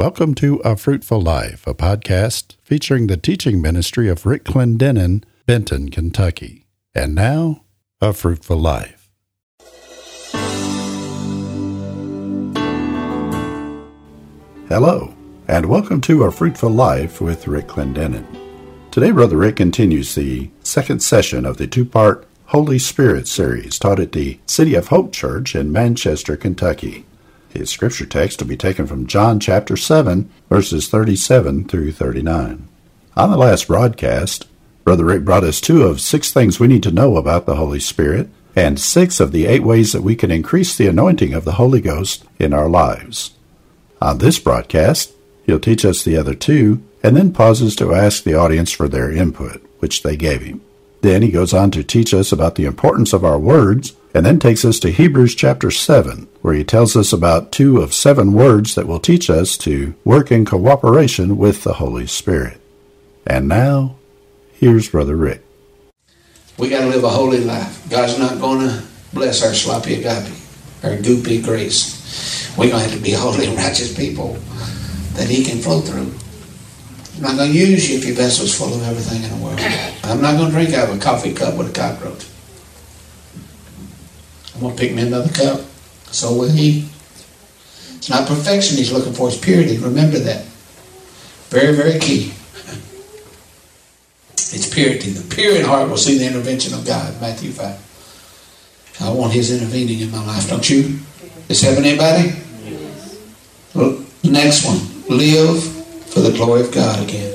Welcome to A Fruitful Life, a podcast featuring the teaching ministry of Rick Clendenen, Benton, Kentucky. And now, A Fruitful Life. Hello, and welcome to A Fruitful Life with Rick Clendenen. Today, Brother Rick continues the second session of the two part Holy Spirit series taught at the City of Hope Church in Manchester, Kentucky. His scripture text will be taken from John chapter 7, verses 37 through 39. On the last broadcast, Brother Rick brought us two of six things we need to know about the Holy Spirit and six of the eight ways that we can increase the anointing of the Holy Ghost in our lives. On this broadcast, he'll teach us the other two and then pauses to ask the audience for their input, which they gave him. Then he goes on to teach us about the importance of our words, and then takes us to Hebrews chapter 7, where he tells us about two of seven words that will teach us to work in cooperation with the Holy Spirit. And now, here's Brother Rick. We got to live a holy life. God's not going to bless our sloppy agape, our goopy grace. We're going to have to be holy righteous people that He can flow through. I'm not going to use you if your vessel's full of everything in the world. I'm not going to drink out of a coffee cup with a cockroach. I'm going to pick me another cup. So will he. It's not perfection he's looking for, it's purity. Remember that. Very, very key. It's purity. The pure in heart will see the intervention of God. Matthew 5. I want his intervening in my life, don't you? Is heaven anybody? Well, next one. Live for the glory of God again.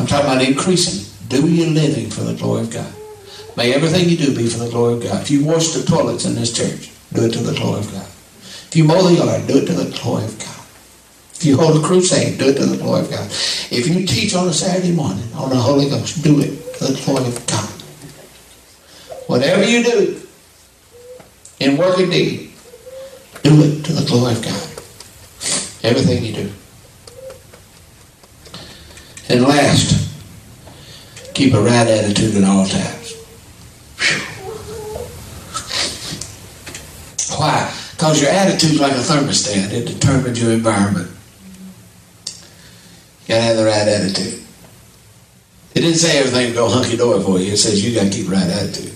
I'm talking about increasing. Do your living for the glory of God. May everything you do be for the glory of God. If you wash the toilets in this church, do it to the glory of God. If you mow the yard, do it to the glory of God. If you hold a crusade, do it to the glory of God. If you teach on a Saturday morning on the Holy Ghost, do it to the glory of God. Whatever you do in work and deed, do it to the glory of God. Everything you do. And last, keep a right attitude at all times. Why? Because your attitude's like a thermostat. It determines your environment. You gotta have the right attitude. It didn't say everything would go hunky-dory for you. It says you gotta keep the right attitude.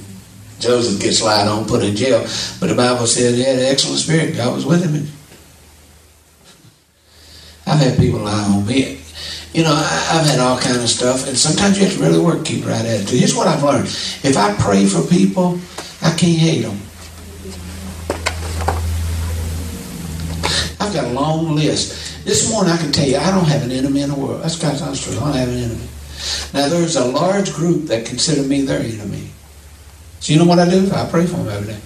Joseph gets lied on, put in jail, but the Bible said he had an excellent spirit. God was with him. I've had people lie on me you know, I, have had all kind of stuff, and sometimes you have to really work to keep right attitude. Here's what I've learned: if I pray for people, I can't hate them. I've got a long list. This morning, I can tell you, I don't have an enemy in the world. That's God's honest truth. I don't have an enemy. Now, there's a large group that consider me their enemy. So you know what I do? I pray for them every day.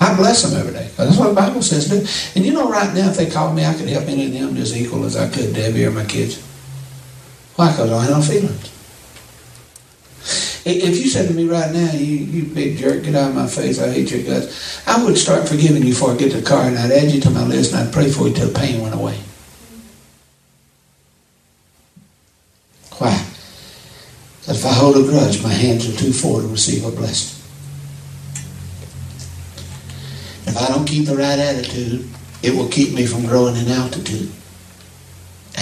I bless them every day. That's what the Bible says do. And you know, right now, if they called me, I could help any of them as equal as I could Debbie or my kids. Why? Because I have no feelings. If you said to me right now, you, you big jerk, get out of my face, I hate your guts, I would start forgiving you before I get to the car and I'd add you to my list and I'd pray for you till the pain went away. Why? Because if I hold a grudge, my hands are too full to receive a blessing. If I don't keep the right attitude, it will keep me from growing in altitude.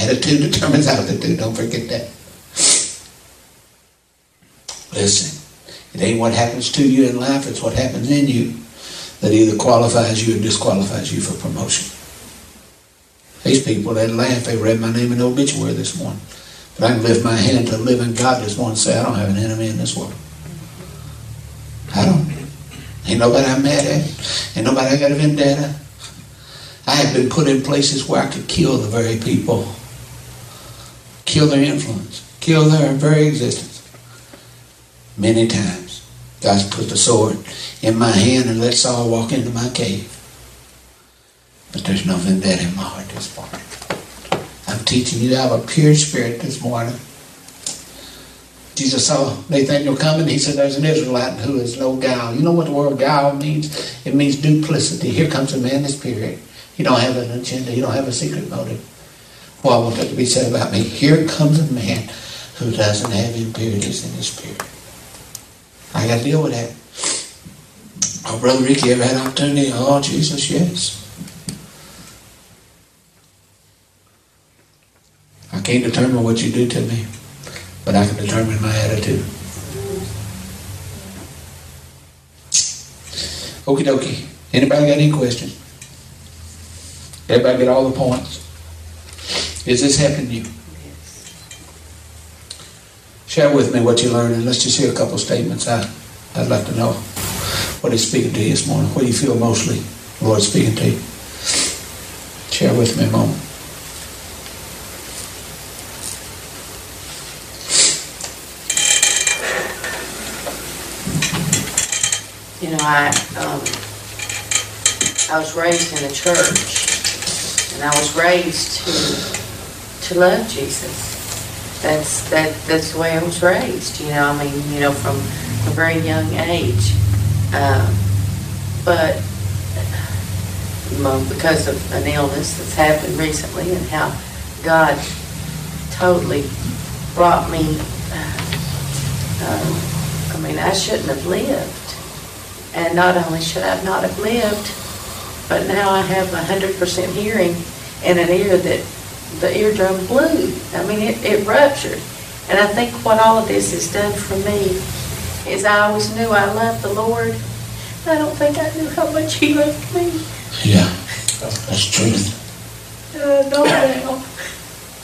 Attitude determines altitude. Don't forget that. Listen, it ain't what happens to you in life, it's what happens in you that either qualifies you or disqualifies you for promotion. These people that laugh, they read my name in the obituary this morning. But I can lift my hand to living God this morning and say, I don't have an enemy in this world. I don't. Ain't nobody I'm mad at. Ain't nobody I got a vendetta. I have been put in places where I could kill the very people kill their influence, kill their very existence. Many times, God's put the sword in my hand and let Saul walk into my cave. But there's no vendetta in my heart this morning. I'm teaching you to have a pure spirit this morning. Jesus saw Nathaniel coming. He said, There's an Israelite who is no guile. You know what the word guile means? It means duplicity. Here comes a man that's pure. He don't have an agenda. He don't have a secret motive. Well, I want that to be said about me. Here comes a man who doesn't have impurities in his spirit. I got to deal with that. Oh, Brother Ricky, ever had an opportunity? Oh, Jesus, yes. I can't determine what you do to me, but I can determine my attitude. Okie dokie. Anybody got any questions? Everybody get all the points? Is this happening to you? Yes. Share with me what you learned, and let's just hear a couple statements. I, I'd like to know what He's speaking to you this morning. What do you feel mostly the Lord speaking to you? Share with me a moment. You know, I, um, I was raised in the church, and I was raised to, to love Jesus. That's, that, that's the way I was raised, you know, I mean, you know, from a very young age. Um, but, well, because of an illness that's happened recently and how God totally brought me, uh, um, I mean, I shouldn't have lived. And not only should I not have lived, but now I have a hundred percent hearing in an ear that the eardrum blew. I mean, it, it ruptured. And I think what all of this has done for me is I always knew I loved the Lord. I don't think I knew how much He loved me. Yeah, that's true. I know now.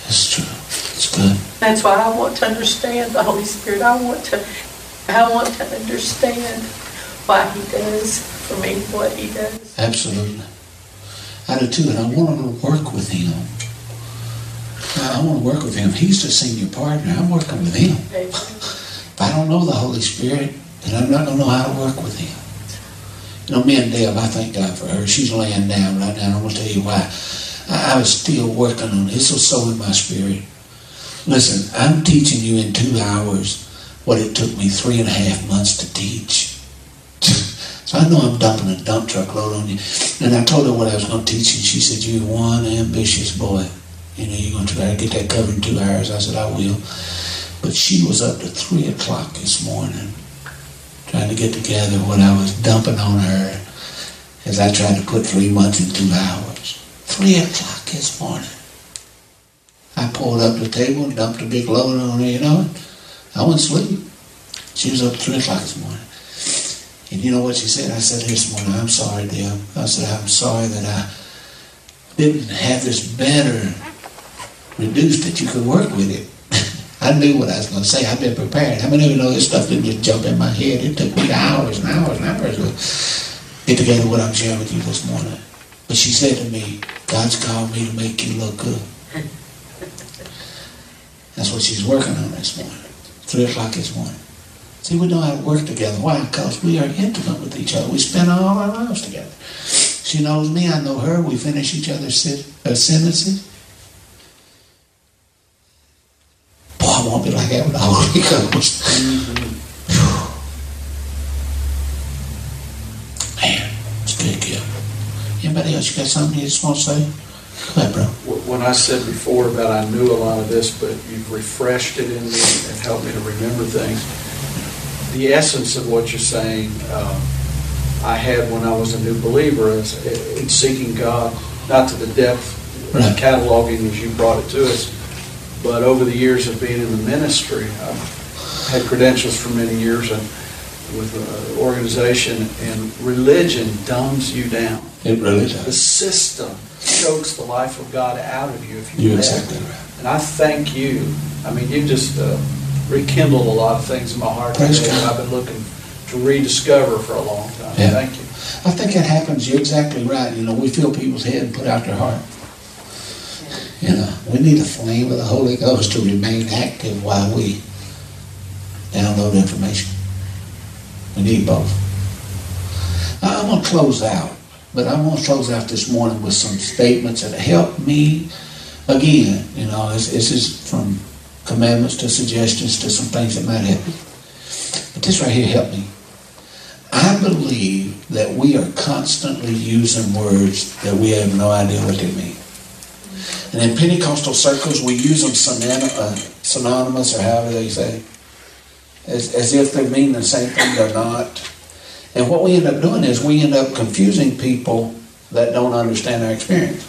That's true. It's good. That's why I want to understand the Holy Spirit. I want to, I want to understand why He does for me what He does. Absolutely. I do too, and I want to work with him. I want to work with him. He's the senior partner. I'm working with him. If I don't know the Holy Spirit, then I'm not going to know how to work with him. You know, me and Deb, I thank God for her. She's laying down right now, and I'm going to tell you why. I, I was still working on it. This was so in my spirit. Listen, I'm teaching you in two hours what it took me three and a half months to teach. so I know I'm dumping a dump truck load on you. And I told her what I was going to teach, and she said, You're one ambitious boy. You know, you're going to try to get that covered in two hours. I said, I will. But she was up to 3 o'clock this morning trying to get together what I was dumping on her as I tried to put three months in two hours. 3 o'clock this morning. I pulled up the table and dumped a big load on her, you know. I went to sleep. She was up at 3 o'clock this morning. And you know what she said? I said this morning, I'm sorry, Deb. I said, I'm sorry that I didn't have this better reduced that you could work with it. I knew what I was going to say. I've been prepared. How many of you know this stuff didn't just jump in my head? It took me hours and hours and hours to get together what I'm sharing with you this morning. But she said to me, God's called me to make you look good. That's what she's working on this morning. Three o'clock this morning. See, we know how to work together. Why? Because we are intimate with each other. We spend all our lives together. She knows me, I know her. We finish each other's uh, sentences. Boy, I won't be like that with the Holy Ghost. Man, it's good, good. Anybody else, you got something you just want to say? Go ahead, bro. When I said before about I knew a lot of this, but you've refreshed it in me and helped me to remember things. The essence of what you're saying, um, I had when I was a new believer is in seeking God, not to the depth Right. of cataloging as you brought it to us, but over the years of being in the ministry, I've had credentials for many years and with an organization, and religion dumbs you down. It really does. The system chokes the life of God out of you if you You're let exactly right. And I thank you. I mean, you've just uh, rekindled a lot of things in my heart Praise today that I've been looking to rediscover for a long time. Yeah. Thank you. I think it happens. You're exactly right. You know, we fill people's head and put out their heart. You know, we need a flame of the Holy Ghost to remain active while we download information. We need both. I- I'm to close out, but I'm going to close out this morning with some statements that help me. Again, you know, this, this is from commandments to suggestions to some things that might help. But this right here helped me. I believe that we are constantly using words that we have no idea what they mean. And in Pentecostal circles, we use them uh, synonymous, or however they say, as, as if they mean the same thing they're not. And what we end up doing is we end up confusing people that don't understand our experience.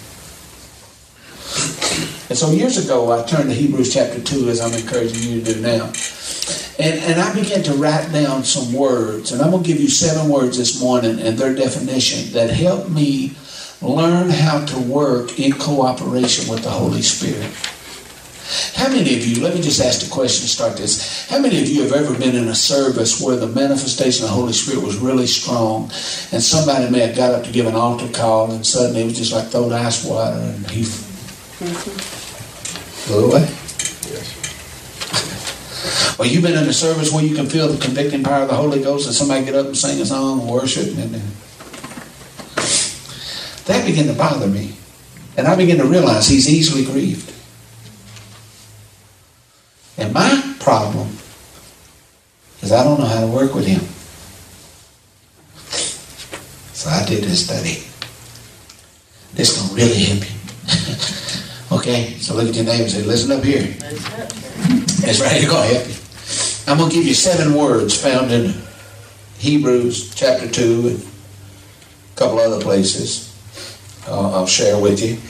And so years ago, I turned to Hebrews chapter 2, as I'm encouraging you to do now. And, and I began to write down some words. And I'm going to give you seven words this morning and their definition that help me learn how to work in cooperation with the Holy Spirit. How many of you, let me just ask the question, start this. How many of you have ever been in a service where the manifestation of the Holy Spirit was really strong and somebody may have got up to give an altar call and suddenly it was just like throwing ice water and he flew away? Yes. Well, you've been in a service where you can feel the convicting power of the Holy Ghost and somebody get up and sing a song and worship and then that began to bother me. And I began to realize he's easily grieved. And my problem is I don't know how to work with him. So I did this study. This gonna really help you. okay, so look at your neighbor and say, listen up here. It's ready to go help you. I'm gonna give you seven words found in Hebrews chapter 2 and a couple other places. I'll share with you.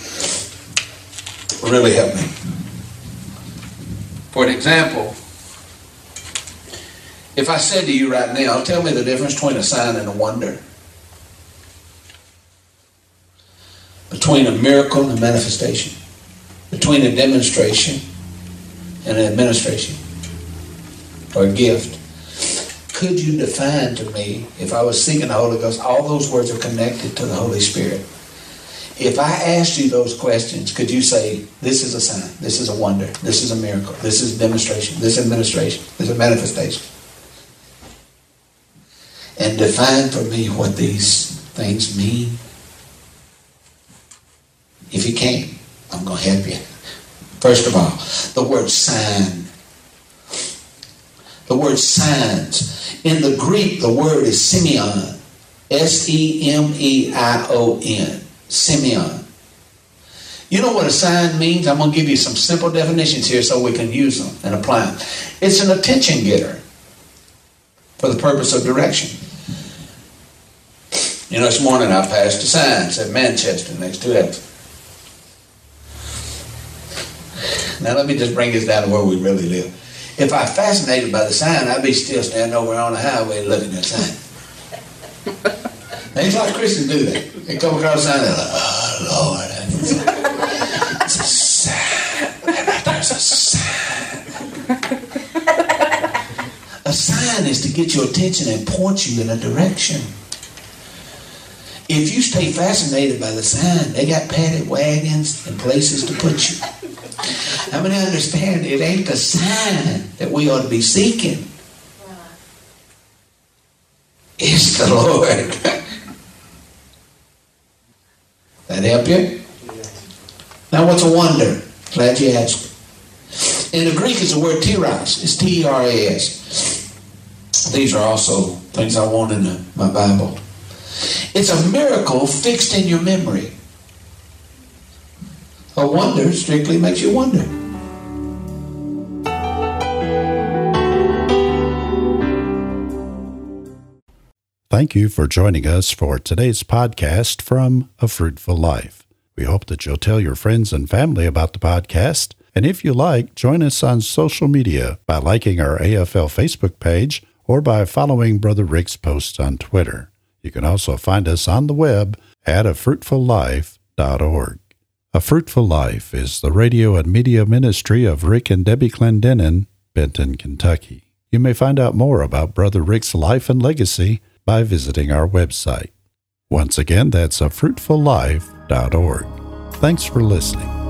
Really help me. For an example, if I said to you right now, tell me the difference between a sign and a wonder. Between a miracle and a manifestation. Between a demonstration and an administration. Or a gift. Could you define to me, if I was seeking the Holy Ghost, all those words are connected to the Holy Spirit. If I asked you those questions, could you say, this is a sign, this is a wonder, this is a miracle, this is demonstration, this is administration, this is a manifestation? And define for me what these things mean. If you can't, I'm going to help you. First of all, the word sign. The word signs. In the Greek, the word is semeion. S E M E I O N. Simeon. You know what a sign means? I'm going to give you some simple definitions here so we can use them and apply them. It's an attention getter for the purpose of direction. You know, this morning I passed a sign said Manchester next to it. Now let me just bring this down to where we really live. If I'm fascinated by the sign, I'd be still standing over on the highway looking at the sign. Things like Christians do that. They come across the sign, they're like, oh Lord, it's a sign. There's a sign. A sign is to get your attention and point you in a direction. If you stay fascinated by the sign, they got padded wagons and places to put you. How many understand it ain't the sign that we ought to be seeking? It's the Lord. Help you? Now, what's a wonder? Glad you asked. In the Greek, it's the word teras. It's T E R A S. These are also things I want in the, my Bible. It's a miracle fixed in your memory. A wonder strictly makes you wonder. Thank you for joining us for today's podcast from A Fruitful Life. We hope that you'll tell your friends and family about the podcast. And if you like, join us on social media by liking our AFL Facebook page or by following Brother Rick's posts on Twitter. You can also find us on the web at afruitfullife.org. A Fruitful Life is the radio and media ministry of Rick and Debbie Clendenen, Benton, Kentucky. You may find out more about Brother Rick's life and legacy by visiting our website. Once again, that's afruitfullife.org. Thanks for listening.